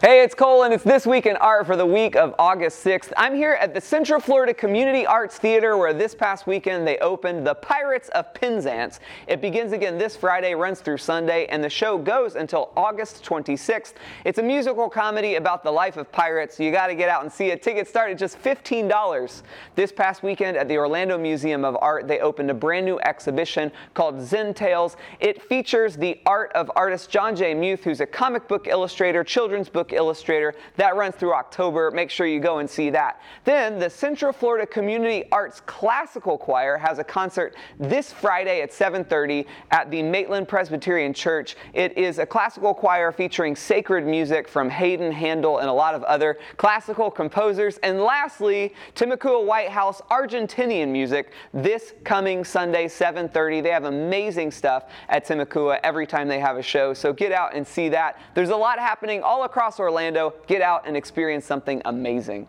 Hey, it's Cole, and it's This Week in Art for the week of August 6th. I'm here at the Central Florida Community Arts Theater, where this past weekend they opened The Pirates of Penzance. It begins again this Friday, runs through Sunday, and the show goes until August 26th. It's a musical comedy about the life of pirates. You got to get out and see it. Tickets start at just $15. This past weekend at the Orlando Museum of Art, they opened a brand new exhibition called Zen Tales. It features the art of artist Jon J. Muth, who's a comic book illustrator, children's book illustrator. That runs through October. Make sure you go and see that. Then the Central Florida Community Arts Classical Choir has a concert this Friday at 7:30 at the Maitland Presbyterian Church. It is a classical choir featuring sacred music from Haydn, Handel, and a lot of other classical composers. And lastly, Timucua White House Argentinian music this coming Sunday 7:30. They have amazing stuff at Timucua every time they have a show. So get out and see that. There's a lot happening all across Orlando. Get out and experience something amazing.